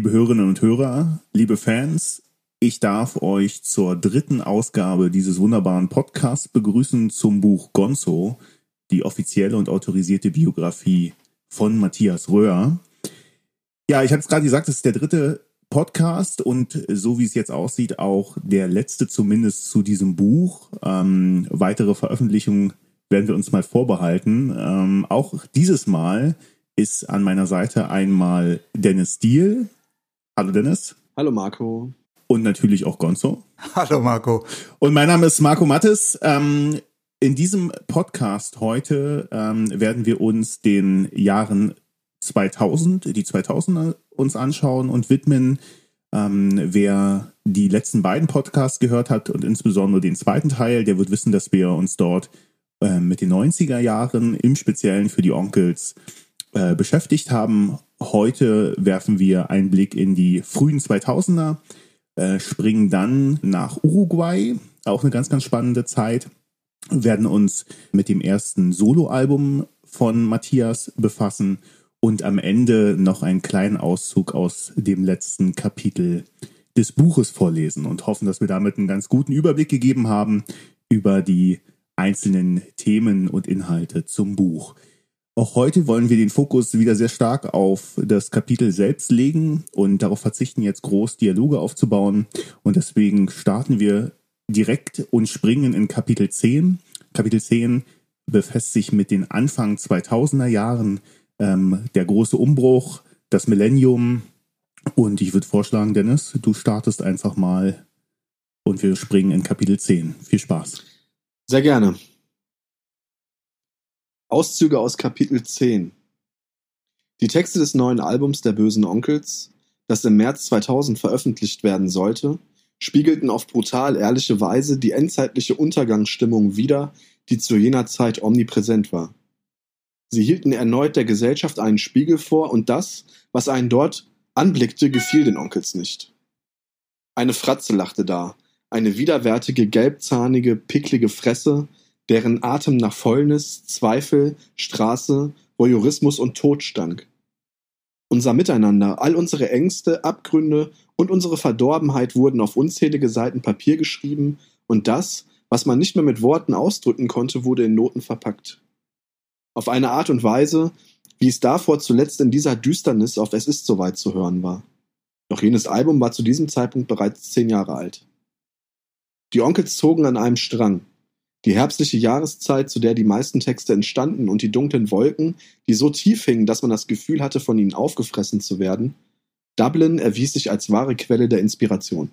Liebe Hörerinnen und Hörer, liebe Fans, ich darf euch zur dritten Ausgabe dieses wunderbaren Podcasts begrüßen zum Buch Gonzo, die offizielle und autorisierte Biografie von Matthias Röhr. Ja, ich habe es gerade gesagt, es ist der dritte Podcast und so wie es jetzt aussieht, auch der letzte zumindest zu diesem Buch. Ähm, weitere Veröffentlichungen werden wir uns mal vorbehalten. Ähm, auch dieses Mal ist an meiner Seite einmal Dennis Diel. Hallo Dennis. Hallo Marco. Und natürlich auch Gonzo. Hallo Marco. Und mein Name ist Marco Mattes. Ähm, in diesem Podcast heute ähm, werden wir uns den Jahren 2000, die 2000er uns anschauen und widmen. Ähm, wer die letzten beiden Podcasts gehört hat und insbesondere den zweiten Teil, der wird wissen, dass wir uns dort äh, mit den 90er Jahren im Speziellen für die Onkels äh, beschäftigt haben. Heute werfen wir einen Blick in die frühen 2000er, äh, springen dann nach Uruguay, auch eine ganz, ganz spannende Zeit, werden uns mit dem ersten Soloalbum von Matthias befassen und am Ende noch einen kleinen Auszug aus dem letzten Kapitel des Buches vorlesen und hoffen, dass wir damit einen ganz guten Überblick gegeben haben über die einzelnen Themen und Inhalte zum Buch. Auch heute wollen wir den Fokus wieder sehr stark auf das Kapitel selbst legen und darauf verzichten, jetzt groß Dialoge aufzubauen. Und deswegen starten wir direkt und springen in Kapitel 10. Kapitel 10 befasst sich mit den Anfang 2000er Jahren, ähm, der große Umbruch, das Millennium. Und ich würde vorschlagen, Dennis, du startest einfach mal und wir springen in Kapitel 10. Viel Spaß. Sehr gerne. Auszüge aus Kapitel 10 Die Texte des neuen Albums der bösen Onkels, das im März 2000 veröffentlicht werden sollte, spiegelten auf brutal ehrliche Weise die endzeitliche Untergangsstimmung wider, die zu jener Zeit omnipräsent war. Sie hielten erneut der Gesellschaft einen Spiegel vor, und das, was einen dort anblickte, gefiel den Onkels nicht. Eine Fratze lachte da, eine widerwärtige, gelbzahnige, picklige Fresse, deren Atem nach Fäulnis, Zweifel, Straße, Voyeurismus und Tod stank. Unser Miteinander, all unsere Ängste, Abgründe und unsere Verdorbenheit wurden auf unzählige Seiten Papier geschrieben, und das, was man nicht mehr mit Worten ausdrücken konnte, wurde in Noten verpackt. Auf eine Art und Weise, wie es davor zuletzt in dieser Düsternis auf Es ist soweit zu hören war. Doch jenes Album war zu diesem Zeitpunkt bereits zehn Jahre alt. Die Onkels zogen an einem Strang. Die herbstliche Jahreszeit, zu der die meisten Texte entstanden, und die dunklen Wolken, die so tief hingen, dass man das Gefühl hatte, von ihnen aufgefressen zu werden. Dublin erwies sich als wahre Quelle der Inspiration.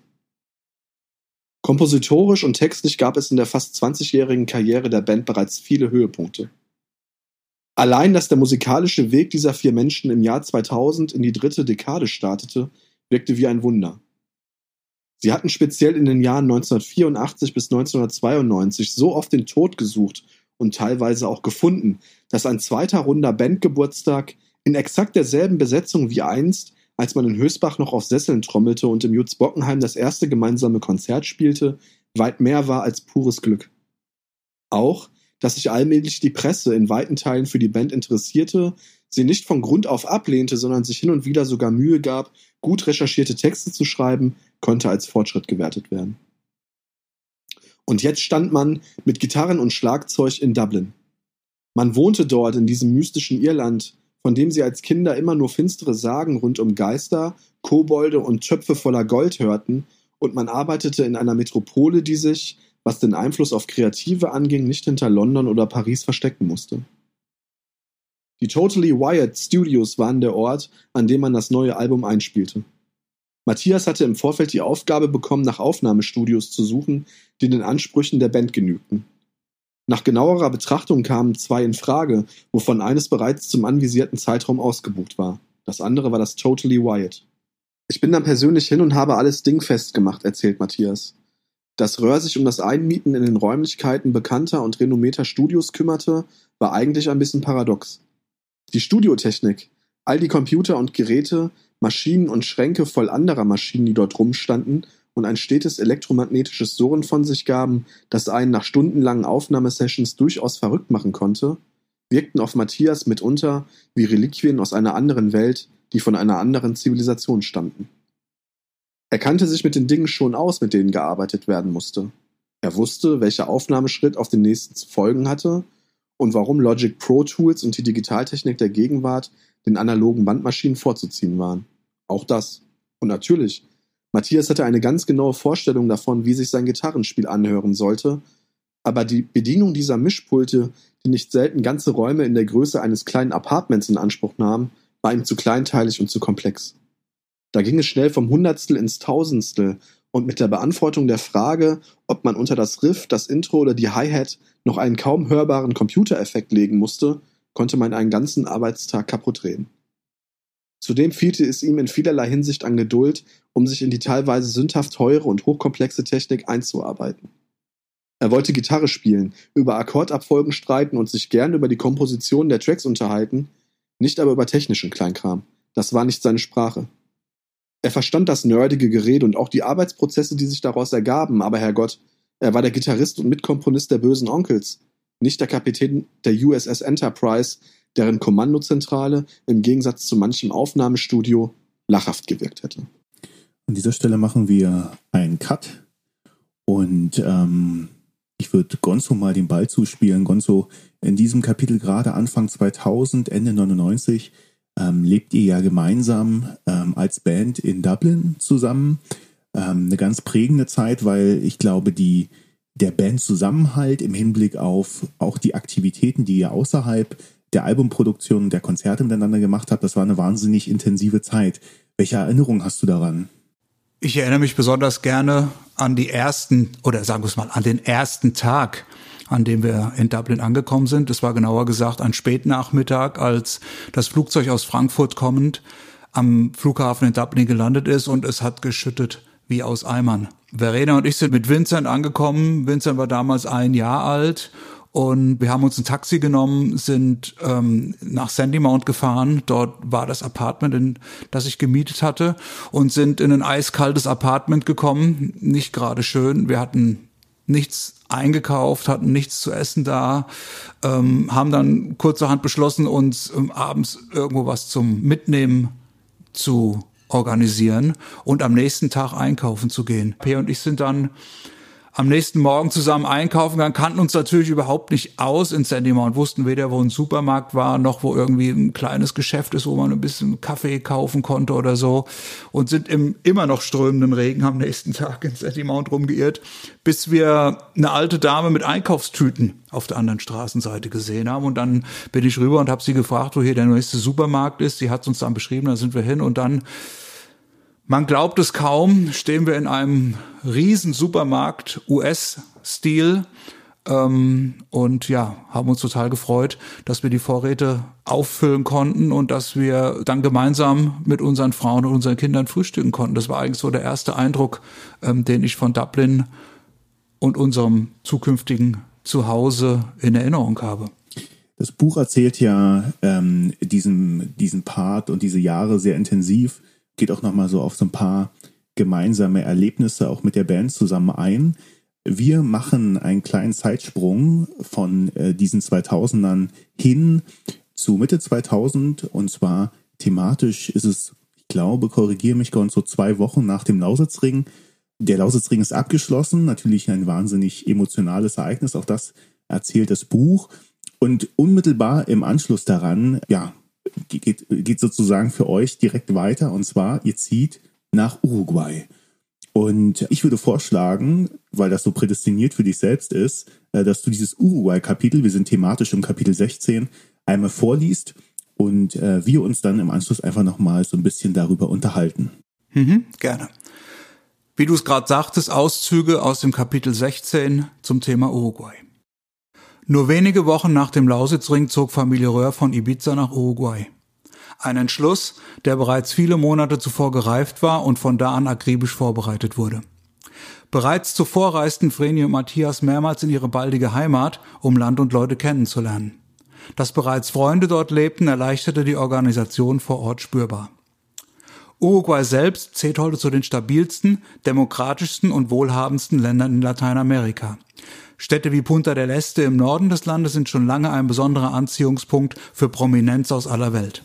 Kompositorisch und textlich gab es in der fast 20-jährigen Karriere der Band bereits viele Höhepunkte. Allein, dass der musikalische Weg dieser vier Menschen im Jahr 2000 in die dritte Dekade startete, wirkte wie ein Wunder. Sie hatten speziell in den Jahren 1984 bis 1992 so oft den Tod gesucht und teilweise auch gefunden, dass ein zweiter runder Bandgeburtstag in exakt derselben Besetzung wie einst, als man in Hösbach noch auf Sesseln trommelte und im Jutz Bockenheim das erste gemeinsame Konzert spielte, weit mehr war als pures Glück. Auch, dass sich allmählich die Presse in weiten Teilen für die Band interessierte, sie nicht von Grund auf ablehnte, sondern sich hin und wieder sogar Mühe gab, gut recherchierte Texte zu schreiben, konnte als Fortschritt gewertet werden. Und jetzt stand man mit Gitarren und Schlagzeug in Dublin. Man wohnte dort in diesem mystischen Irland, von dem sie als Kinder immer nur finstere Sagen rund um Geister, Kobolde und Töpfe voller Gold hörten, und man arbeitete in einer Metropole, die sich, was den Einfluss auf Kreative anging, nicht hinter London oder Paris verstecken musste. Die Totally Wired Studios waren der Ort, an dem man das neue Album einspielte. Matthias hatte im Vorfeld die Aufgabe bekommen, nach Aufnahmestudios zu suchen, die den Ansprüchen der Band genügten. Nach genauerer Betrachtung kamen zwei in Frage, wovon eines bereits zum anvisierten Zeitraum ausgebucht war. Das andere war das Totally Wired. Ich bin dann persönlich hin und habe alles dingfest gemacht, erzählt Matthias. Dass Röhr sich um das Einmieten in den Räumlichkeiten bekannter und renommierter Studios kümmerte, war eigentlich ein bisschen paradox. Die Studiotechnik, all die Computer und Geräte, Maschinen und Schränke voll anderer Maschinen, die dort rumstanden und ein stetes elektromagnetisches Surren von sich gaben, das einen nach stundenlangen Aufnahmesessions durchaus verrückt machen konnte, wirkten auf Matthias mitunter wie Reliquien aus einer anderen Welt, die von einer anderen Zivilisation stammten. Er kannte sich mit den Dingen schon aus, mit denen gearbeitet werden musste. Er wusste, welcher Aufnahmeschritt auf den nächsten zu folgen hatte und warum Logic Pro Tools und die Digitaltechnik der Gegenwart den analogen Bandmaschinen vorzuziehen waren. Auch das. Und natürlich, Matthias hatte eine ganz genaue Vorstellung davon, wie sich sein Gitarrenspiel anhören sollte, aber die Bedienung dieser Mischpulte, die nicht selten ganze Räume in der Größe eines kleinen Apartments in Anspruch nahmen, war ihm zu kleinteilig und zu komplex. Da ging es schnell vom Hundertstel ins Tausendstel und mit der Beantwortung der Frage, ob man unter das Riff, das Intro oder die Hi-Hat noch einen kaum hörbaren Computereffekt legen musste, konnte man einen ganzen Arbeitstag kaputt reden. Zudem fehlte es ihm in vielerlei Hinsicht an Geduld, um sich in die teilweise sündhaft teure und hochkomplexe Technik einzuarbeiten. Er wollte Gitarre spielen, über Akkordabfolgen streiten und sich gern über die Komposition der Tracks unterhalten, nicht aber über technischen Kleinkram. Das war nicht seine Sprache. Er verstand das nerdige Gerede und auch die Arbeitsprozesse, die sich daraus ergaben, aber Herrgott, er war der Gitarrist und Mitkomponist der bösen Onkels, nicht der Kapitän der USS Enterprise, deren Kommandozentrale im Gegensatz zu manchem Aufnahmestudio lachhaft gewirkt hätte. An dieser Stelle machen wir einen Cut und ähm, ich würde Gonzo mal den Ball zuspielen. Gonzo, in diesem Kapitel gerade Anfang 2000, Ende 99, ähm, lebt ihr ja gemeinsam ähm, als Band in Dublin zusammen. Ähm, eine ganz prägende Zeit, weil ich glaube, die, der Bandzusammenhalt im Hinblick auf auch die Aktivitäten, die ihr außerhalb der Albumproduktion, der Konzerte miteinander gemacht habt, das war eine wahnsinnig intensive Zeit. Welche Erinnerungen hast du daran? Ich erinnere mich besonders gerne an die ersten, oder sagen wir es mal, an den ersten Tag, an dem wir in Dublin angekommen sind. Es war genauer gesagt ein Spätnachmittag, als das Flugzeug aus Frankfurt kommend am Flughafen in Dublin gelandet ist und es hat geschüttet wie aus Eimern. Verena und ich sind mit Vincent angekommen. Vincent war damals ein Jahr alt und wir haben uns ein Taxi genommen, sind ähm, nach Sandymount gefahren. Dort war das Apartment, in, das ich gemietet hatte, und sind in ein eiskaltes Apartment gekommen. Nicht gerade schön. Wir hatten nichts eingekauft, hatten nichts zu essen da, ähm, haben dann kurzerhand beschlossen, uns ähm, abends irgendwo was zum Mitnehmen zu organisieren und am nächsten Tag einkaufen zu gehen. P und ich sind dann am nächsten Morgen zusammen einkaufen gegangen, kannten uns natürlich überhaupt nicht aus in Sandymount und wussten weder, wo ein Supermarkt war, noch wo irgendwie ein kleines Geschäft ist, wo man ein bisschen Kaffee kaufen konnte oder so. Und sind im immer noch strömenden Regen am nächsten Tag in Sandymount rumgeirrt, bis wir eine alte Dame mit Einkaufstüten auf der anderen Straßenseite gesehen haben. Und dann bin ich rüber und habe sie gefragt, wo hier der nächste Supermarkt ist. Sie hat uns dann beschrieben, da sind wir hin und dann man glaubt es kaum, stehen wir in einem riesen Supermarkt, US-Stil. Ähm, und ja, haben uns total gefreut, dass wir die Vorräte auffüllen konnten und dass wir dann gemeinsam mit unseren Frauen und unseren Kindern frühstücken konnten. Das war eigentlich so der erste Eindruck, ähm, den ich von Dublin und unserem zukünftigen Zuhause in Erinnerung habe. Das Buch erzählt ja ähm, diesen, diesen Part und diese Jahre sehr intensiv geht auch nochmal so auf so ein paar gemeinsame Erlebnisse auch mit der Band zusammen ein. Wir machen einen kleinen Zeitsprung von äh, diesen 2000ern hin zu Mitte 2000 und zwar thematisch ist es, ich glaube, korrigiere mich ganz so zwei Wochen nach dem Lausitzring. Der Lausitzring ist abgeschlossen, natürlich ein wahnsinnig emotionales Ereignis, auch das erzählt das Buch. Und unmittelbar im Anschluss daran, ja, geht, geht sozusagen für euch direkt weiter. Und zwar, ihr zieht nach Uruguay. Und ich würde vorschlagen, weil das so prädestiniert für dich selbst ist, äh, dass du dieses Uruguay-Kapitel, wir sind thematisch im Kapitel 16, einmal vorliest und äh, wir uns dann im Anschluss einfach nochmal so ein bisschen darüber unterhalten. Mhm, gerne. Wie du es gerade sagtest, Auszüge aus dem Kapitel 16 zum Thema Uruguay. Nur wenige Wochen nach dem Lausitzring zog Familie Röhr von Ibiza nach Uruguay. Ein Entschluss, der bereits viele Monate zuvor gereift war und von da an akribisch vorbereitet wurde. Bereits zuvor reisten Vreni und Matthias mehrmals in ihre baldige Heimat, um Land und Leute kennenzulernen. Dass bereits Freunde dort lebten, erleichterte die Organisation vor Ort spürbar. Uruguay selbst zählt heute zu den stabilsten, demokratischsten und wohlhabendsten Ländern in Lateinamerika. Städte wie Punta del Este im Norden des Landes sind schon lange ein besonderer Anziehungspunkt für Prominenz aus aller Welt.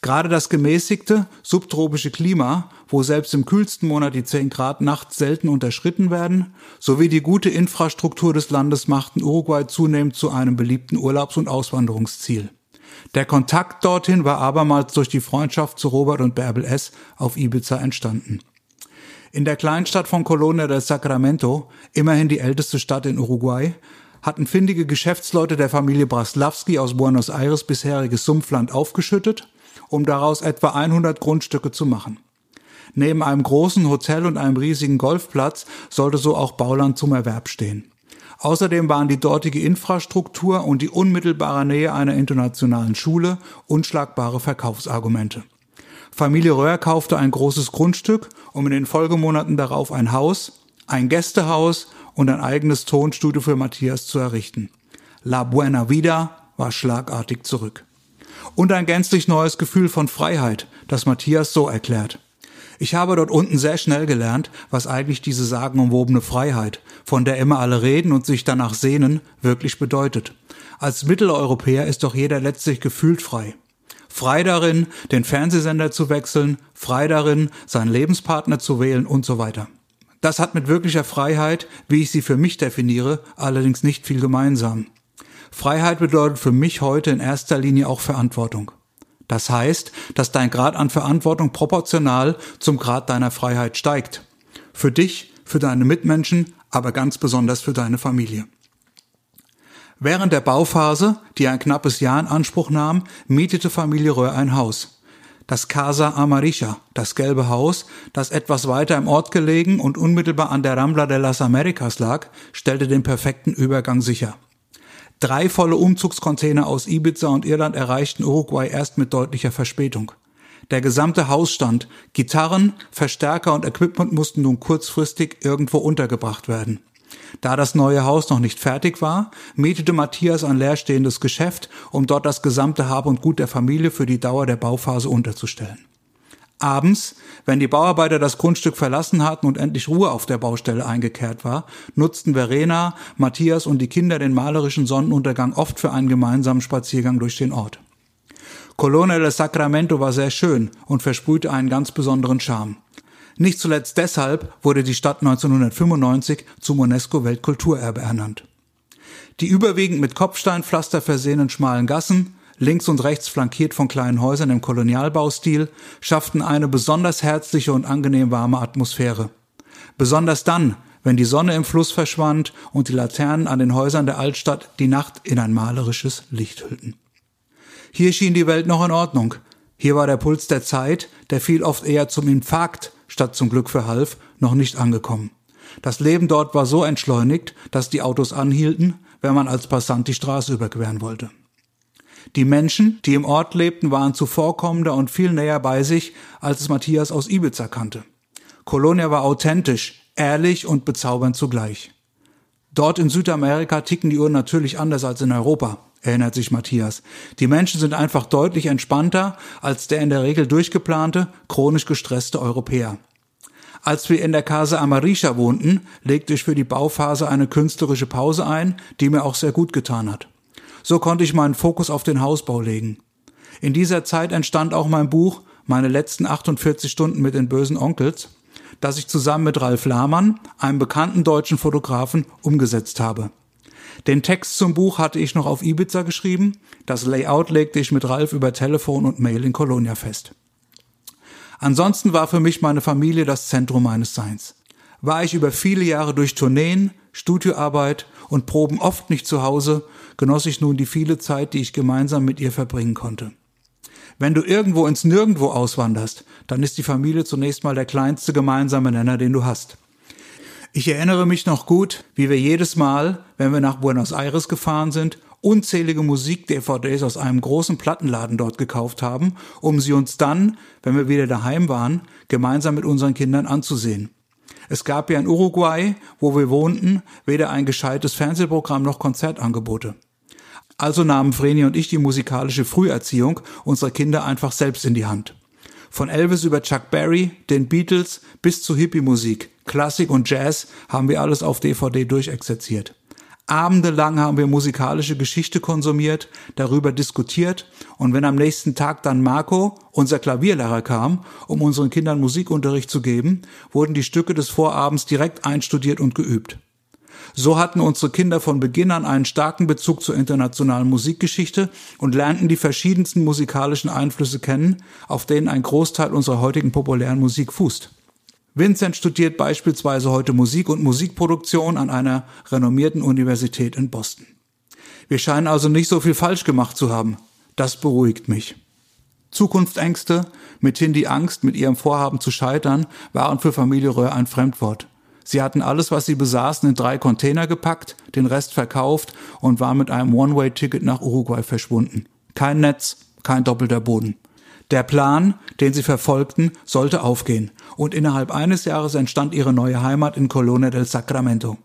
Gerade das gemäßigte, subtropische Klima, wo selbst im kühlsten Monat die 10 Grad nachts selten unterschritten werden, sowie die gute Infrastruktur des Landes machten Uruguay zunehmend zu einem beliebten Urlaubs- und Auswanderungsziel. Der Kontakt dorthin war abermals durch die Freundschaft zu Robert und Bärbel S. auf Ibiza entstanden. In der Kleinstadt von Colonia del Sacramento, immerhin die älteste Stadt in Uruguay, hatten findige Geschäftsleute der Familie Braslawski aus Buenos Aires bisheriges Sumpfland aufgeschüttet, um daraus etwa 100 Grundstücke zu machen. Neben einem großen Hotel und einem riesigen Golfplatz sollte so auch Bauland zum Erwerb stehen. Außerdem waren die dortige Infrastruktur und die unmittelbare Nähe einer internationalen Schule unschlagbare Verkaufsargumente. Familie Röhr kaufte ein großes Grundstück, um in den Folgemonaten darauf ein Haus, ein Gästehaus und ein eigenes Tonstudio für Matthias zu errichten. La Buena Vida war schlagartig zurück. Und ein gänzlich neues Gefühl von Freiheit, das Matthias so erklärt. Ich habe dort unten sehr schnell gelernt, was eigentlich diese sagenumwobene Freiheit, von der immer alle reden und sich danach sehnen, wirklich bedeutet. Als Mitteleuropäer ist doch jeder letztlich gefühlt frei. Frei darin, den Fernsehsender zu wechseln, frei darin, seinen Lebenspartner zu wählen und so weiter. Das hat mit wirklicher Freiheit, wie ich sie für mich definiere, allerdings nicht viel gemeinsam. Freiheit bedeutet für mich heute in erster Linie auch Verantwortung. Das heißt, dass dein Grad an Verantwortung proportional zum Grad deiner Freiheit steigt. Für dich, für deine Mitmenschen, aber ganz besonders für deine Familie. Während der Bauphase, die ein knappes Jahr in Anspruch nahm, mietete Familie Röhr ein Haus. Das Casa Amarisha, das gelbe Haus, das etwas weiter im Ort gelegen und unmittelbar an der Rambla de las Americas lag, stellte den perfekten Übergang sicher. Drei volle Umzugscontainer aus Ibiza und Irland erreichten Uruguay erst mit deutlicher Verspätung. Der gesamte Hausstand, Gitarren, Verstärker und Equipment mussten nun kurzfristig irgendwo untergebracht werden. Da das neue Haus noch nicht fertig war, mietete Matthias ein leerstehendes Geschäft, um dort das gesamte Hab und Gut der Familie für die Dauer der Bauphase unterzustellen. Abends, wenn die Bauarbeiter das Grundstück verlassen hatten und endlich Ruhe auf der Baustelle eingekehrt war, nutzten Verena, Matthias und die Kinder den malerischen Sonnenuntergang oft für einen gemeinsamen Spaziergang durch den Ort. Colonia del Sacramento war sehr schön und versprühte einen ganz besonderen Charme. Nicht zuletzt deshalb wurde die Stadt 1995 zum UNESCO-Weltkulturerbe ernannt. Die überwiegend mit Kopfsteinpflaster versehenen schmalen Gassen, links und rechts flankiert von kleinen Häusern im Kolonialbaustil, schafften eine besonders herzliche und angenehm warme Atmosphäre. Besonders dann, wenn die Sonne im Fluss verschwand und die Laternen an den Häusern der Altstadt die Nacht in ein malerisches Licht hüllten. Hier schien die Welt noch in Ordnung. Hier war der Puls der Zeit, der viel oft eher zum Infarkt statt zum Glück verhalf, noch nicht angekommen. Das Leben dort war so entschleunigt, dass die Autos anhielten, wenn man als Passant die Straße überqueren wollte. Die Menschen, die im Ort lebten, waren zuvorkommender und viel näher bei sich, als es Matthias aus Ibiza kannte. Colonia war authentisch, ehrlich und bezaubernd zugleich. Dort in Südamerika ticken die Uhren natürlich anders als in Europa, erinnert sich Matthias. Die Menschen sind einfach deutlich entspannter als der in der Regel durchgeplante, chronisch gestresste Europäer. Als wir in der Casa Amarisha wohnten, legte ich für die Bauphase eine künstlerische Pause ein, die mir auch sehr gut getan hat. So konnte ich meinen Fokus auf den Hausbau legen. In dieser Zeit entstand auch mein Buch Meine letzten 48 Stunden mit den bösen Onkels, das ich zusammen mit Ralf Lahmann, einem bekannten deutschen Fotografen, umgesetzt habe. Den Text zum Buch hatte ich noch auf Ibiza geschrieben, das Layout legte ich mit Ralf über Telefon und Mail in Colonia fest. Ansonsten war für mich meine Familie das Zentrum meines Seins. War ich über viele Jahre durch Tourneen, Studioarbeit und Proben oft nicht zu Hause, genoss ich nun die viele Zeit, die ich gemeinsam mit ihr verbringen konnte. Wenn du irgendwo ins Nirgendwo auswanderst, dann ist die Familie zunächst mal der kleinste gemeinsame Nenner, den du hast. Ich erinnere mich noch gut, wie wir jedes Mal, wenn wir nach Buenos Aires gefahren sind, unzählige Musik-DVDs aus einem großen Plattenladen dort gekauft haben, um sie uns dann, wenn wir wieder daheim waren, gemeinsam mit unseren Kindern anzusehen. Es gab ja in Uruguay, wo wir wohnten, weder ein gescheites Fernsehprogramm noch Konzertangebote. Also nahmen Vreni und ich die musikalische Früherziehung unserer Kinder einfach selbst in die Hand. Von Elvis über Chuck Berry, den Beatles bis zu Hippie-Musik, Klassik und Jazz haben wir alles auf DVD durchexerziert. Abendelang haben wir musikalische Geschichte konsumiert, darüber diskutiert und wenn am nächsten Tag dann Marco, unser Klavierlehrer, kam, um unseren Kindern Musikunterricht zu geben, wurden die Stücke des Vorabends direkt einstudiert und geübt. So hatten unsere Kinder von Beginn an einen starken Bezug zur internationalen Musikgeschichte und lernten die verschiedensten musikalischen Einflüsse kennen, auf denen ein Großteil unserer heutigen populären Musik fußt. Vincent studiert beispielsweise heute Musik und Musikproduktion an einer renommierten Universität in Boston. Wir scheinen also nicht so viel falsch gemacht zu haben. Das beruhigt mich. Zukunftsängste, mithin die Angst, mit ihrem Vorhaben zu scheitern, waren für Familie Röhr ein Fremdwort. Sie hatten alles, was sie besaßen, in drei Container gepackt, den Rest verkauft und waren mit einem One-Way-Ticket nach Uruguay verschwunden. Kein Netz, kein doppelter Boden. Der Plan, den sie verfolgten, sollte aufgehen und innerhalb eines Jahres entstand ihre neue Heimat in Colone del Sacramento.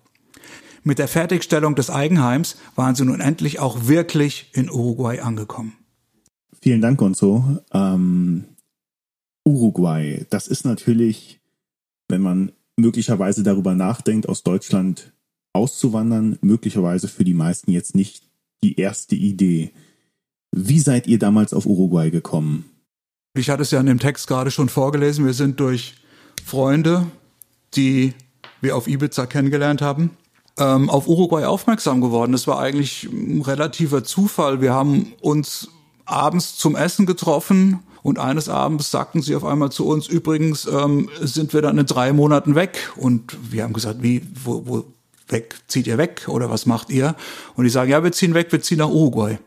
Mit der Fertigstellung des Eigenheims waren sie nun endlich auch wirklich in Uruguay angekommen. Vielen Dank, Gonzo. Ähm, Uruguay, das ist natürlich, wenn man möglicherweise darüber nachdenkt, aus Deutschland auszuwandern, möglicherweise für die meisten jetzt nicht die erste Idee. Wie seid ihr damals auf Uruguay gekommen? Ich hatte es ja in dem Text gerade schon vorgelesen. Wir sind durch Freunde, die wir auf Ibiza kennengelernt haben, ähm, auf Uruguay aufmerksam geworden. Das war eigentlich ein relativer Zufall. Wir haben uns abends zum Essen getroffen und eines Abends sagten sie auf einmal zu uns, übrigens ähm, sind wir dann in drei Monaten weg. Und wir haben gesagt, wie, wo, wo weg? Zieht ihr weg oder was macht ihr? Und die sagen, ja, wir ziehen weg, wir ziehen nach Uruguay.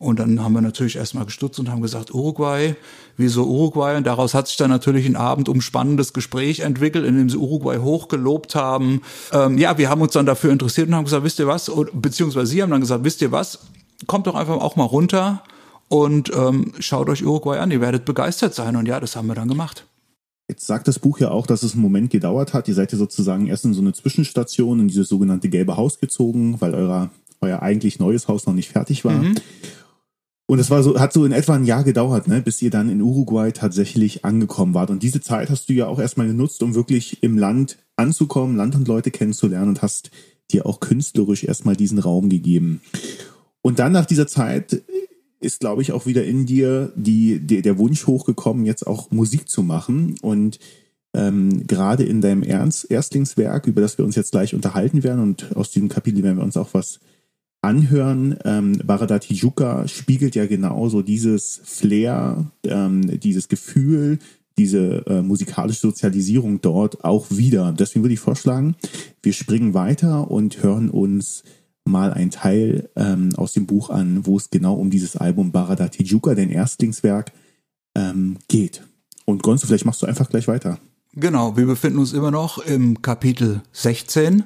Und dann haben wir natürlich erstmal gestutzt und haben gesagt, Uruguay, wieso Uruguay? Und daraus hat sich dann natürlich ein Abend um spannendes Gespräch entwickelt, in dem sie Uruguay hochgelobt haben. Ähm, ja, wir haben uns dann dafür interessiert und haben gesagt, wisst ihr was? Beziehungsweise sie haben dann gesagt, wisst ihr was? Kommt doch einfach auch mal runter und ähm, schaut euch Uruguay an, ihr werdet begeistert sein. Und ja, das haben wir dann gemacht. Jetzt sagt das Buch ja auch, dass es einen Moment gedauert hat. Ihr seid ja sozusagen erst in so eine Zwischenstation in dieses sogenannte gelbe Haus gezogen, weil euer, euer eigentlich neues Haus noch nicht fertig war. Mhm. Und es war so, hat so in etwa ein Jahr gedauert, ne, bis ihr dann in Uruguay tatsächlich angekommen wart. Und diese Zeit hast du ja auch erstmal genutzt, um wirklich im Land anzukommen, Land und Leute kennenzulernen und hast dir auch künstlerisch erstmal diesen Raum gegeben. Und dann nach dieser Zeit ist, glaube ich, auch wieder in dir die, der, der Wunsch hochgekommen, jetzt auch Musik zu machen. Und ähm, gerade in deinem Ernst, Erstlingswerk, über das wir uns jetzt gleich unterhalten werden, und aus diesem Kapitel werden wir uns auch was anhören. Ähm, Barada Tijuca spiegelt ja genauso dieses Flair, ähm, dieses Gefühl, diese äh, musikalische Sozialisierung dort auch wieder. Deswegen würde ich vorschlagen, wir springen weiter und hören uns mal ein Teil ähm, aus dem Buch an, wo es genau um dieses Album Barada Tijuca, dein Erstlingswerk, ähm, geht. Und Gonzo, vielleicht machst du einfach gleich weiter. Genau, wir befinden uns immer noch im Kapitel 16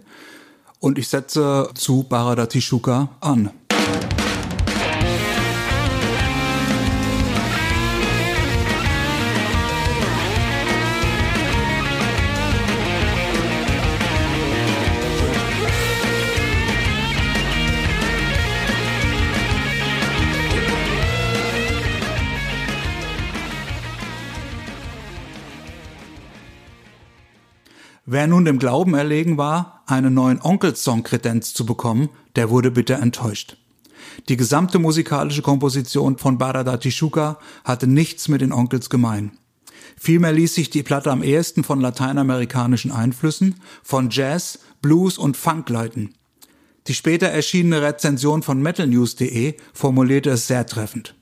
und ich setze zu Barada Tijuca an. Wer nun dem Glauben erlegen war, einen neuen Onkels-Song-Kredenz zu bekommen, der wurde bitter enttäuscht. Die gesamte musikalische Komposition von Barada Tishuka hatte nichts mit den Onkels gemein. Vielmehr ließ sich die Platte am ehesten von lateinamerikanischen Einflüssen, von Jazz, Blues und Funk leiten. Die später erschienene Rezension von metalnews.de formulierte es sehr treffend.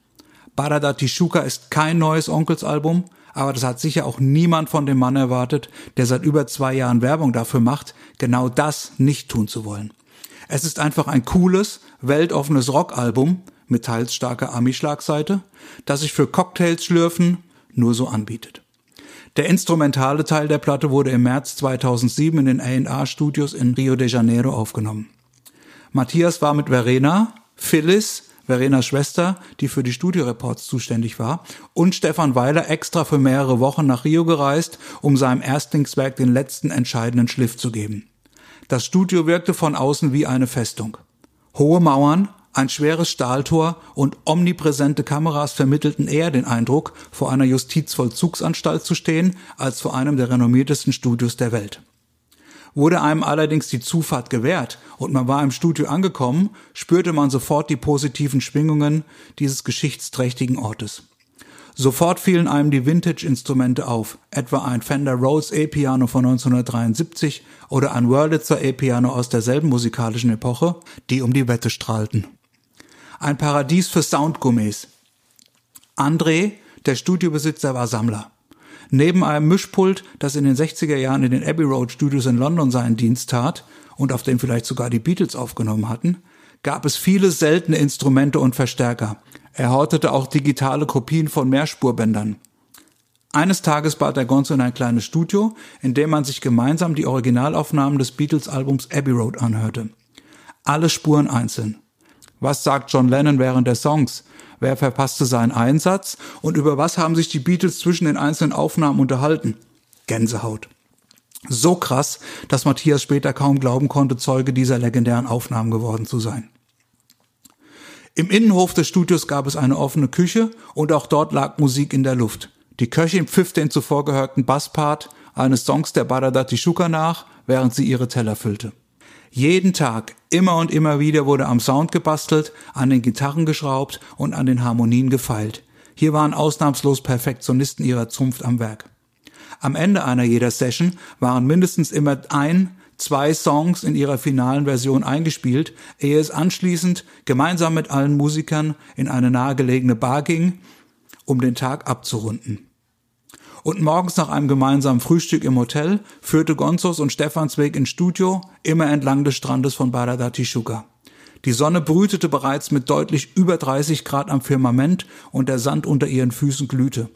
Barada Tishuka ist kein neues Onkels-Album, aber das hat sicher auch niemand von dem Mann erwartet, der seit über zwei Jahren Werbung dafür macht, genau das nicht tun zu wollen. Es ist einfach ein cooles, weltoffenes Rockalbum mit teils starker Ami-Schlagseite, das sich für Cocktails schlürfen nur so anbietet. Der instrumentale Teil der Platte wurde im März 2007 in den A&R Studios in Rio de Janeiro aufgenommen. Matthias war mit Verena, Phyllis, Verenas Schwester, die für die Studioreports zuständig war, und Stefan Weiler extra für mehrere Wochen nach Rio gereist, um seinem Erstlingswerk den letzten entscheidenden Schliff zu geben. Das Studio wirkte von außen wie eine Festung. Hohe Mauern, ein schweres Stahltor und omnipräsente Kameras vermittelten eher den Eindruck, vor einer Justizvollzugsanstalt zu stehen, als vor einem der renommiertesten Studios der Welt. Wurde einem allerdings die Zufahrt gewährt und man war im Studio angekommen, spürte man sofort die positiven Schwingungen dieses geschichtsträchtigen Ortes. Sofort fielen einem die Vintage-Instrumente auf, etwa ein Fender Rhodes E-Piano von 1973 oder ein Wurlitzer E-Piano aus derselben musikalischen Epoche, die um die Wette strahlten. Ein Paradies für Soundgourmets. André, der Studiobesitzer, war Sammler. Neben einem Mischpult, das in den 60er Jahren in den Abbey Road Studios in London seinen Dienst tat und auf dem vielleicht sogar die Beatles aufgenommen hatten, gab es viele seltene Instrumente und Verstärker. Er hortete auch digitale Kopien von Mehrspurbändern. Eines Tages bat er Gonzo in ein kleines Studio, in dem man sich gemeinsam die Originalaufnahmen des Beatles-Albums Abbey Road anhörte. Alle Spuren einzeln. Was sagt John Lennon während der Songs? Wer verpasste seinen Einsatz? Und über was haben sich die Beatles zwischen den einzelnen Aufnahmen unterhalten? Gänsehaut. So krass, dass Matthias später kaum glauben konnte, Zeuge dieser legendären Aufnahmen geworden zu sein. Im Innenhof des Studios gab es eine offene Küche und auch dort lag Musik in der Luft. Die Köchin pfiff den zuvor gehörten Basspart eines Songs der Baradati Shuka nach, während sie ihre Teller füllte. Jeden Tag, immer und immer wieder wurde am Sound gebastelt, an den Gitarren geschraubt und an den Harmonien gefeilt. Hier waren ausnahmslos Perfektionisten ihrer Zunft am Werk. Am Ende einer jeder Session waren mindestens immer ein, zwei Songs in ihrer finalen Version eingespielt, ehe es anschließend gemeinsam mit allen Musikern in eine nahegelegene Bar ging, um den Tag abzurunden. Und morgens nach einem gemeinsamen Frühstück im Hotel führte Gonzos und Stefans Weg ins Studio, immer entlang des Strandes von Badatishuka. Die Sonne brütete bereits mit deutlich über 30 Grad am Firmament und der Sand unter ihren Füßen glühte.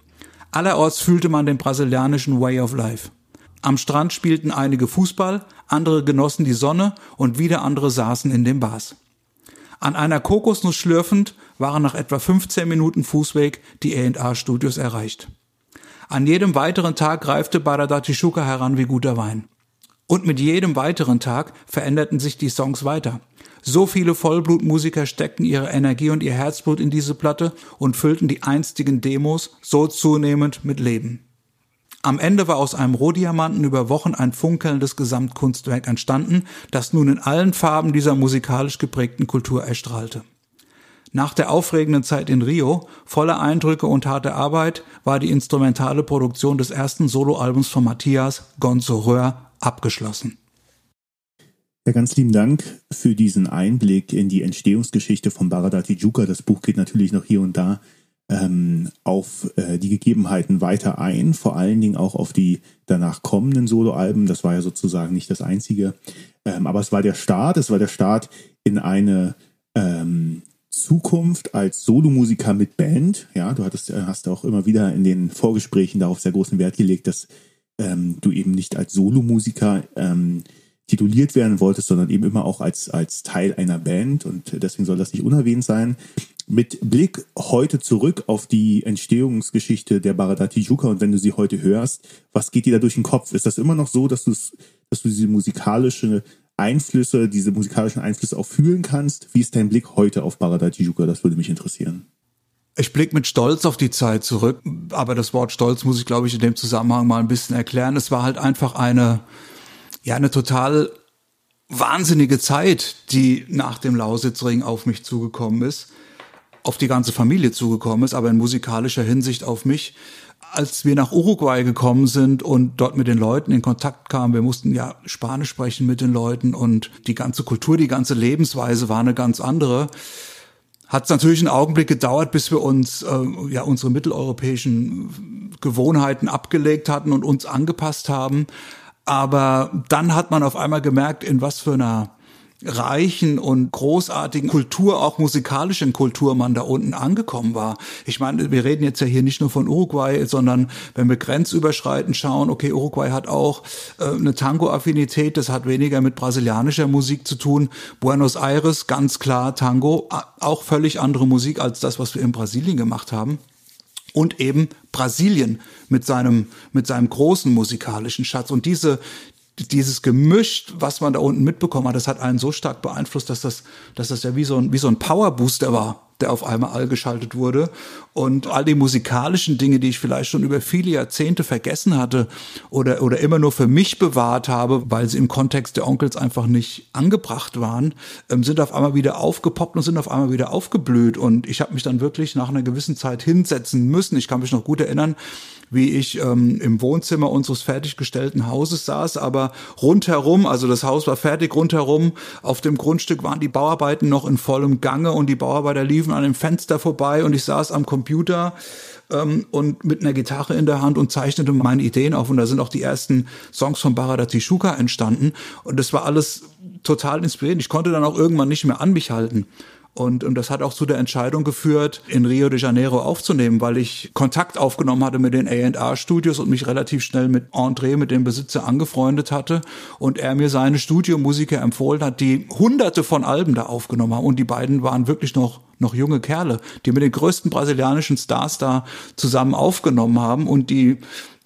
Allerorts fühlte man den brasilianischen Way of Life. Am Strand spielten einige Fußball, andere genossen die Sonne und wieder andere saßen in den Bars. An einer Kokosnuss schlürfend waren nach etwa 15 Minuten Fußweg die A&R Studios erreicht. An jedem weiteren Tag greifte Baraдаtishuka heran wie guter Wein. Und mit jedem weiteren Tag veränderten sich die Songs weiter. So viele Vollblutmusiker steckten ihre Energie und ihr Herzblut in diese Platte und füllten die einstigen Demos so zunehmend mit Leben. Am Ende war aus einem Rohdiamanten über Wochen ein funkelndes Gesamtkunstwerk entstanden, das nun in allen Farben dieser musikalisch geprägten Kultur erstrahlte. Nach der aufregenden Zeit in Rio, voller Eindrücke und harte Arbeit, war die instrumentale Produktion des ersten Soloalbums von Matthias Gonzo Röhr abgeschlossen. Ja, ganz lieben Dank für diesen Einblick in die Entstehungsgeschichte von Baradati Juka. Das Buch geht natürlich noch hier und da ähm, auf äh, die Gegebenheiten weiter ein, vor allen Dingen auch auf die danach kommenden Soloalben. Das war ja sozusagen nicht das einzige, ähm, aber es war der Start. Es war der Start in eine ähm, Zukunft als Solomusiker mit Band. Ja, du hattest, äh, hast auch immer wieder in den Vorgesprächen darauf sehr großen Wert gelegt, dass ähm, du eben nicht als Solomusiker ähm, tituliert werden wolltest, sondern eben immer auch als, als Teil einer Band und deswegen soll das nicht unerwähnt sein. Mit Blick heute zurück auf die Entstehungsgeschichte der Baradati Juka und wenn du sie heute hörst, was geht dir da durch den Kopf? Ist das immer noch so, dass dass du diese musikalische Einflüsse, diese musikalischen Einflüsse auch fühlen kannst. Wie ist dein Blick heute auf Barada Tijuca? Das würde mich interessieren. Ich blicke mit Stolz auf die Zeit zurück, aber das Wort Stolz muss ich, glaube ich, in dem Zusammenhang mal ein bisschen erklären. Es war halt einfach eine, ja, eine total wahnsinnige Zeit, die nach dem Lausitzring auf mich zugekommen ist, auf die ganze Familie zugekommen ist, aber in musikalischer Hinsicht auf mich als wir nach Uruguay gekommen sind und dort mit den Leuten in Kontakt kamen, wir mussten ja Spanisch sprechen mit den Leuten und die ganze Kultur, die ganze Lebensweise war eine ganz andere. Hat es natürlich einen Augenblick gedauert, bis wir uns äh, ja unsere mitteleuropäischen Gewohnheiten abgelegt hatten und uns angepasst haben. Aber dann hat man auf einmal gemerkt, in was für einer reichen und großartigen Kultur, auch musikalischen Kultur man da unten angekommen war. Ich meine, wir reden jetzt ja hier nicht nur von Uruguay, sondern wenn wir grenzüberschreitend schauen, okay, Uruguay hat auch äh, eine Tango-Affinität, das hat weniger mit brasilianischer Musik zu tun. Buenos Aires, ganz klar Tango, auch völlig andere Musik als das, was wir in Brasilien gemacht haben und eben Brasilien mit seinem mit seinem großen musikalischen Schatz und diese dieses Gemisch, was man da unten mitbekommen hat, das hat einen so stark beeinflusst, dass das, dass das ja wie so ein, wie so ein Powerbooster war der auf einmal allgeschaltet wurde. Und all die musikalischen Dinge, die ich vielleicht schon über viele Jahrzehnte vergessen hatte oder, oder immer nur für mich bewahrt habe, weil sie im Kontext der Onkels einfach nicht angebracht waren, ähm, sind auf einmal wieder aufgepoppt und sind auf einmal wieder aufgeblüht. Und ich habe mich dann wirklich nach einer gewissen Zeit hinsetzen müssen. Ich kann mich noch gut erinnern, wie ich ähm, im Wohnzimmer unseres fertiggestellten Hauses saß, aber rundherum, also das Haus war fertig, rundherum auf dem Grundstück waren die Bauarbeiten noch in vollem Gange und die Bauarbeiter liefen an dem Fenster vorbei und ich saß am Computer ähm, und mit einer Gitarre in der Hand und zeichnete meine Ideen auf und da sind auch die ersten Songs von Barada Tishuka entstanden und das war alles total inspirierend. Ich konnte dann auch irgendwann nicht mehr an mich halten. Und, und das hat auch zu der Entscheidung geführt, in Rio de Janeiro aufzunehmen, weil ich Kontakt aufgenommen hatte mit den A&R-Studios und mich relativ schnell mit André, mit dem Besitzer, angefreundet hatte. Und er mir seine Studiomusiker empfohlen hat, die hunderte von Alben da aufgenommen haben. Und die beiden waren wirklich noch noch junge Kerle, die mit den größten brasilianischen Stars da zusammen aufgenommen haben und die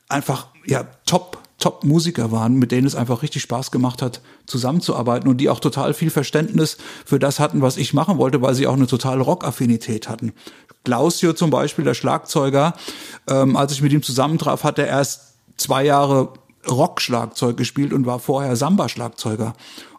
einfach ja top Top-Musiker waren, mit denen es einfach richtig Spaß gemacht hat, zusammenzuarbeiten und die auch total viel Verständnis für das hatten, was ich machen wollte, weil sie auch eine totale Rock-Affinität hatten. Glausio zum Beispiel, der Schlagzeuger, ähm, als ich mit ihm zusammentraf, hat er erst zwei Jahre Rock-Schlagzeug gespielt und war vorher Samba-Schlagzeuger.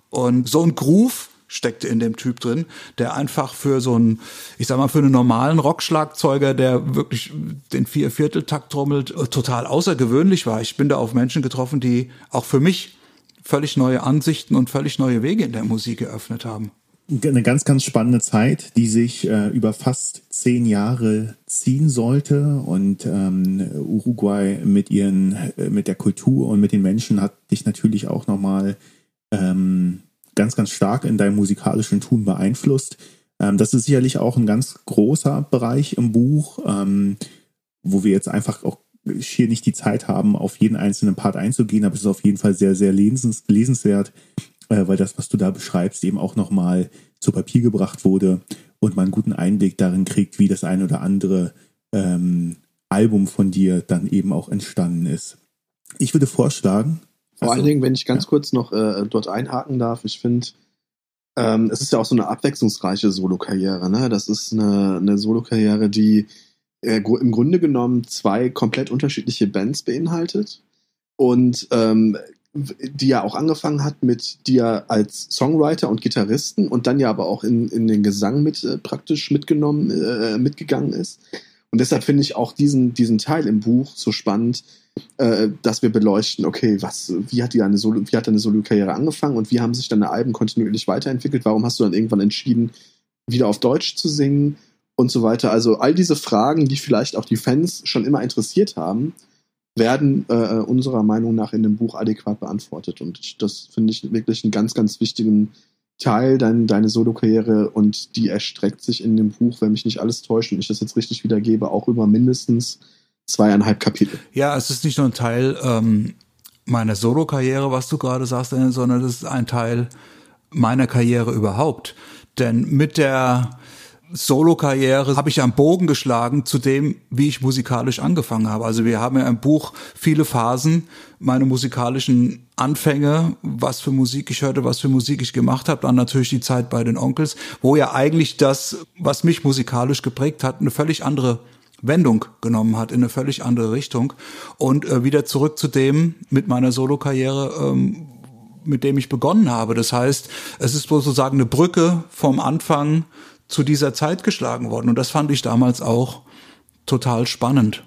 Und so ein Groove, steckte in dem Typ drin, der einfach für so einen, ich sag mal, für einen normalen Rockschlagzeuger, der wirklich den Viervierteltakt trommelt, äh, total außergewöhnlich war. Ich bin da auf Menschen getroffen, die auch für mich völlig neue Ansichten und völlig neue Wege in der Musik geöffnet haben. Eine ganz, ganz spannende Zeit, die sich äh, über fast zehn Jahre ziehen sollte. Und ähm, Uruguay mit ihren, äh, mit der Kultur und mit den Menschen hat dich natürlich auch nochmal ähm, ganz, ganz stark in deinem musikalischen Tun beeinflusst. Ähm, das ist sicherlich auch ein ganz großer Bereich im Buch, ähm, wo wir jetzt einfach auch hier nicht die Zeit haben, auf jeden einzelnen Part einzugehen, aber es ist auf jeden Fall sehr, sehr lesens lesenswert, äh, weil das, was du da beschreibst, eben auch nochmal zu Papier gebracht wurde und man einen guten Einblick darin kriegt, wie das ein oder andere ähm, Album von dir dann eben auch entstanden ist. Ich würde vorschlagen, vor also, allen Dingen, wenn ich ganz ja. kurz noch äh, dort einhaken darf, ich finde, ähm, es ist ja auch so eine abwechslungsreiche Solokarriere. Ne? Das ist eine, eine Solokarriere, die äh, im Grunde genommen zwei komplett unterschiedliche Bands beinhaltet und ähm, die ja auch angefangen hat mit dir als Songwriter und Gitarristen und dann ja aber auch in, in den Gesang mit äh, praktisch mitgenommen, äh, mitgegangen ist. Und deshalb finde ich auch diesen, diesen Teil im Buch so spannend, äh, dass wir beleuchten, okay, was, wie hat die eine Solo, wie hat deine Solo-Karriere angefangen und wie haben sich deine Alben kontinuierlich weiterentwickelt? Warum hast du dann irgendwann entschieden, wieder auf Deutsch zu singen und so weiter? Also all diese Fragen, die vielleicht auch die Fans schon immer interessiert haben, werden äh, unserer Meinung nach in dem Buch adäquat beantwortet. Und das finde ich wirklich einen ganz, ganz wichtigen Teil dein, deine Solo-Karriere und die erstreckt sich in dem Buch, wenn mich nicht alles täuscht und ich das jetzt richtig wiedergebe, auch über mindestens zweieinhalb Kapitel. Ja, es ist nicht nur ein Teil ähm, meiner Solo-Karriere, was du gerade sagst, sondern es ist ein Teil meiner Karriere überhaupt. Denn mit der Solo-Karriere habe ich einen Bogen geschlagen zu dem, wie ich musikalisch angefangen habe. Also wir haben ja im Buch viele Phasen, meine musikalischen Anfänge, was für Musik ich hörte, was für Musik ich gemacht habe, dann natürlich die Zeit bei den Onkels, wo ja eigentlich das, was mich musikalisch geprägt hat, eine völlig andere Wendung genommen hat, in eine völlig andere Richtung. Und äh, wieder zurück zu dem mit meiner Solo-Karriere, ähm, mit dem ich begonnen habe. Das heißt, es ist sozusagen eine Brücke vom Anfang zu dieser Zeit geschlagen worden. Und das fand ich damals auch total spannend.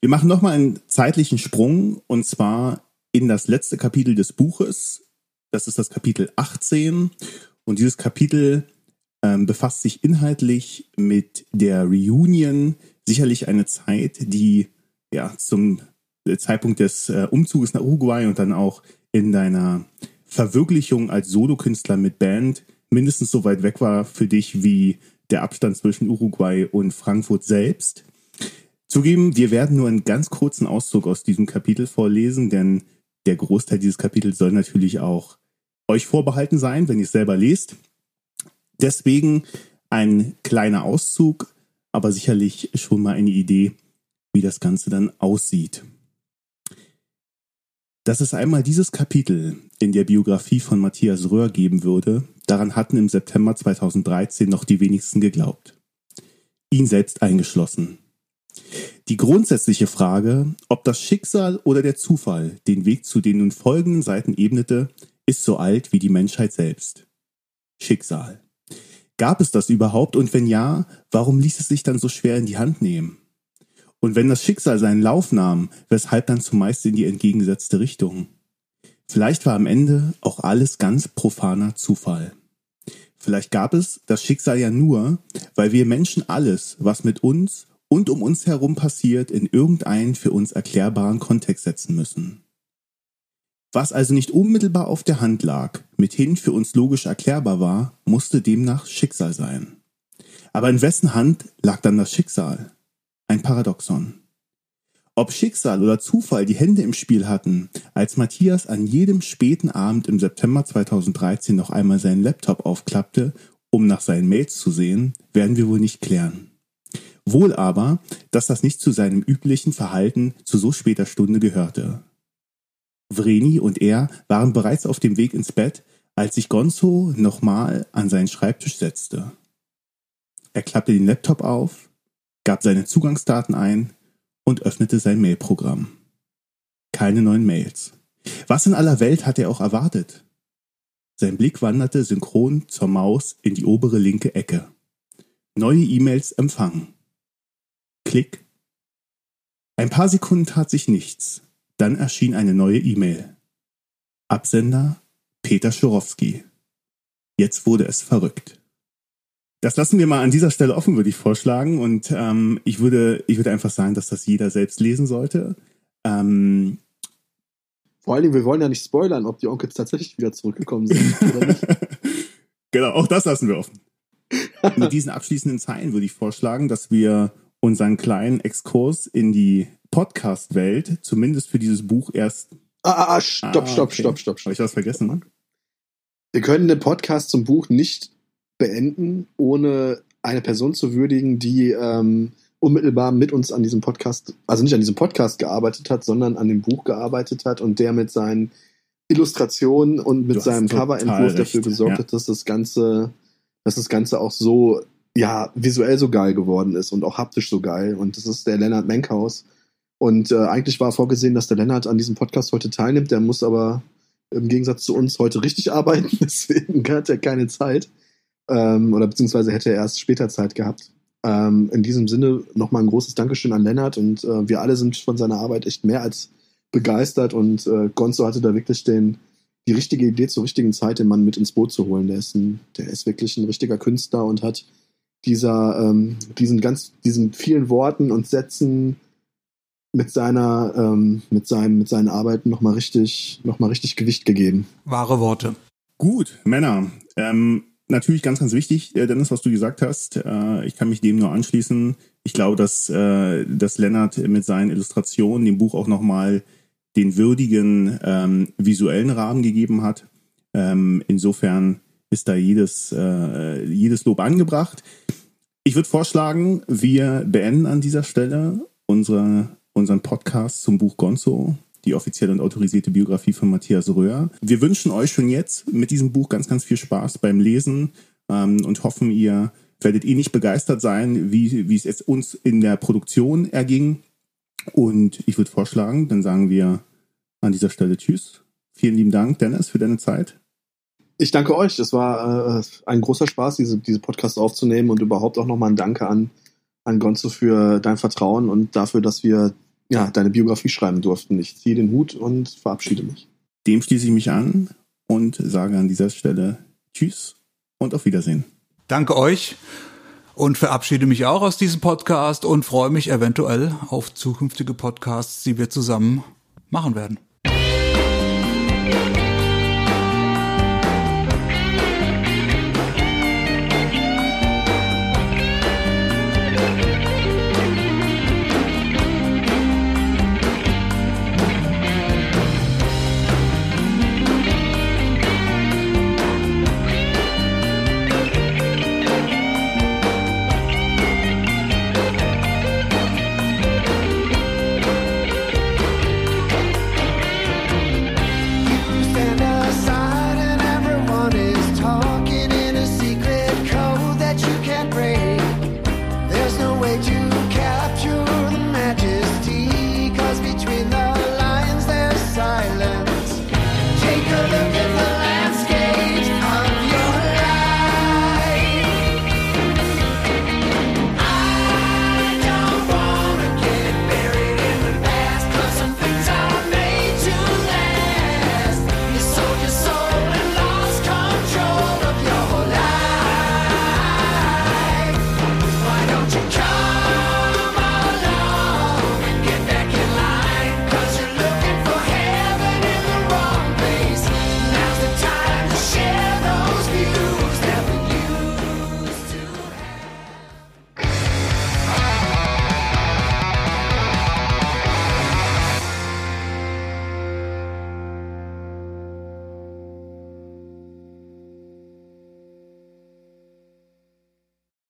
Wir machen nochmal einen zeitlichen Sprung und zwar in das letzte Kapitel des Buches. Das ist das Kapitel 18. Und dieses Kapitel ähm, befasst sich inhaltlich mit der Reunion. Sicherlich eine Zeit, die ja zum Zeitpunkt des äh, Umzuges nach Uruguay und dann auch in deiner Verwirklichung als Solokünstler mit Band mindestens so weit weg war für dich wie der Abstand zwischen Uruguay und Frankfurt selbst. Zugeben, wir werden nur einen ganz kurzen Auszug aus diesem Kapitel vorlesen, denn der Großteil dieses Kapitels soll natürlich auch euch vorbehalten sein, wenn ihr es selber lest. Deswegen ein kleiner Auszug, aber sicherlich schon mal eine Idee, wie das Ganze dann aussieht. Dass es einmal dieses Kapitel in der Biografie von Matthias Röhr geben würde, daran hatten im September 2013 noch die wenigsten geglaubt. Ihn selbst eingeschlossen. Die grundsätzliche Frage, ob das Schicksal oder der Zufall den Weg zu den nun folgenden Seiten ebnete, ist so alt wie die Menschheit selbst. Schicksal. Gab es das überhaupt und wenn ja, warum ließ es sich dann so schwer in die Hand nehmen? Und wenn das Schicksal seinen Lauf nahm, weshalb dann zumeist in die entgegengesetzte Richtung? Vielleicht war am Ende auch alles ganz profaner Zufall. Vielleicht gab es das Schicksal ja nur, weil wir Menschen alles, was mit uns und um uns herum passiert, in irgendeinen für uns erklärbaren Kontext setzen müssen. Was also nicht unmittelbar auf der Hand lag, mithin für uns logisch erklärbar war, musste demnach Schicksal sein. Aber in wessen Hand lag dann das Schicksal? Ein Paradoxon. Ob Schicksal oder Zufall die Hände im Spiel hatten, als Matthias an jedem späten Abend im September 2013 noch einmal seinen Laptop aufklappte, um nach seinen Mails zu sehen, werden wir wohl nicht klären. Wohl aber, dass das nicht zu seinem üblichen Verhalten zu so später Stunde gehörte. Vreni und er waren bereits auf dem Weg ins Bett, als sich Gonzo nochmal an seinen Schreibtisch setzte. Er klappte den Laptop auf, gab seine Zugangsdaten ein und öffnete sein Mailprogramm. Keine neuen Mails. Was in aller Welt hat er auch erwartet? Sein Blick wanderte synchron zur Maus in die obere linke Ecke. Neue E-Mails empfangen. Klick. Ein paar Sekunden tat sich nichts. Dann erschien eine neue E-Mail. Absender Peter Schurowski. Jetzt wurde es verrückt. Das lassen wir mal an dieser Stelle offen, würde ich vorschlagen. Und ähm, ich, würde, ich würde einfach sagen, dass das jeder selbst lesen sollte. Ähm, Vor allen Dingen, wir wollen ja nicht spoilern, ob die Onkels tatsächlich wieder zurückgekommen sind oder nicht. genau, auch das lassen wir offen. Mit diesen abschließenden Zeilen würde ich vorschlagen, dass wir unseren kleinen Exkurs in die Podcast-Welt, zumindest für dieses Buch erst. Ah, ah, ah stopp, ah, stopp, okay. stopp, stopp, stopp. Habe ich was vergessen, Mann? Wir können den Podcast zum Buch nicht beenden, ohne eine Person zu würdigen, die ähm, unmittelbar mit uns an diesem Podcast, also nicht an diesem Podcast gearbeitet hat, sondern an dem Buch gearbeitet hat und der mit seinen Illustrationen und mit seinem Coverentwurf dafür gesorgt ja. hat, dass das Ganze, dass das Ganze auch so ja, visuell so geil geworden ist und auch haptisch so geil. Und das ist der Lennart Menkhaus. Und äh, eigentlich war vorgesehen, dass der Lennart an diesem Podcast heute teilnimmt. Der muss aber im Gegensatz zu uns heute richtig arbeiten. Deswegen hat er keine Zeit. Ähm, oder beziehungsweise hätte er erst später Zeit gehabt. Ähm, in diesem Sinne nochmal ein großes Dankeschön an Lennart. Und äh, wir alle sind von seiner Arbeit echt mehr als begeistert. Und äh, Gonzo hatte da wirklich den, die richtige Idee zur richtigen Zeit, den Mann mit ins Boot zu holen. Der ist, ein, der ist wirklich ein richtiger Künstler und hat dieser, ähm, diesen ganz, diesen vielen Worten und Sätzen mit seiner, ähm, mit seinen, mit seinen Arbeiten nochmal richtig, noch mal richtig Gewicht gegeben. Wahre Worte. Gut, Männer. Ähm, natürlich ganz, ganz wichtig, äh, Dennis, was du gesagt hast. Äh, ich kann mich dem nur anschließen. Ich glaube, dass, äh, dass Lennart mit seinen Illustrationen dem Buch auch nochmal den würdigen ähm, visuellen Rahmen gegeben hat. Ähm, insofern ist da jedes, äh, jedes Lob angebracht. Ich würde vorschlagen, wir beenden an dieser Stelle unsere, unseren Podcast zum Buch Gonzo, die offizielle und autorisierte Biografie von Matthias Röhr. Wir wünschen euch schon jetzt mit diesem Buch ganz, ganz viel Spaß beim Lesen ähm, und hoffen, ihr werdet eh nicht begeistert sein, wie, wie es uns in der Produktion erging. Und ich würde vorschlagen, dann sagen wir an dieser Stelle Tschüss. Vielen lieben Dank, Dennis, für deine Zeit. Ich danke euch. Es war äh, ein großer Spaß, diese, diese Podcast aufzunehmen und überhaupt auch nochmal ein Danke an, an Gonzo für dein Vertrauen und dafür, dass wir ja, deine Biografie schreiben durften. Ich ziehe den Hut und verabschiede mich. Dem schließe ich mich an und sage an dieser Stelle Tschüss und auf Wiedersehen. Danke euch und verabschiede mich auch aus diesem Podcast und freue mich eventuell auf zukünftige Podcasts, die wir zusammen machen werden.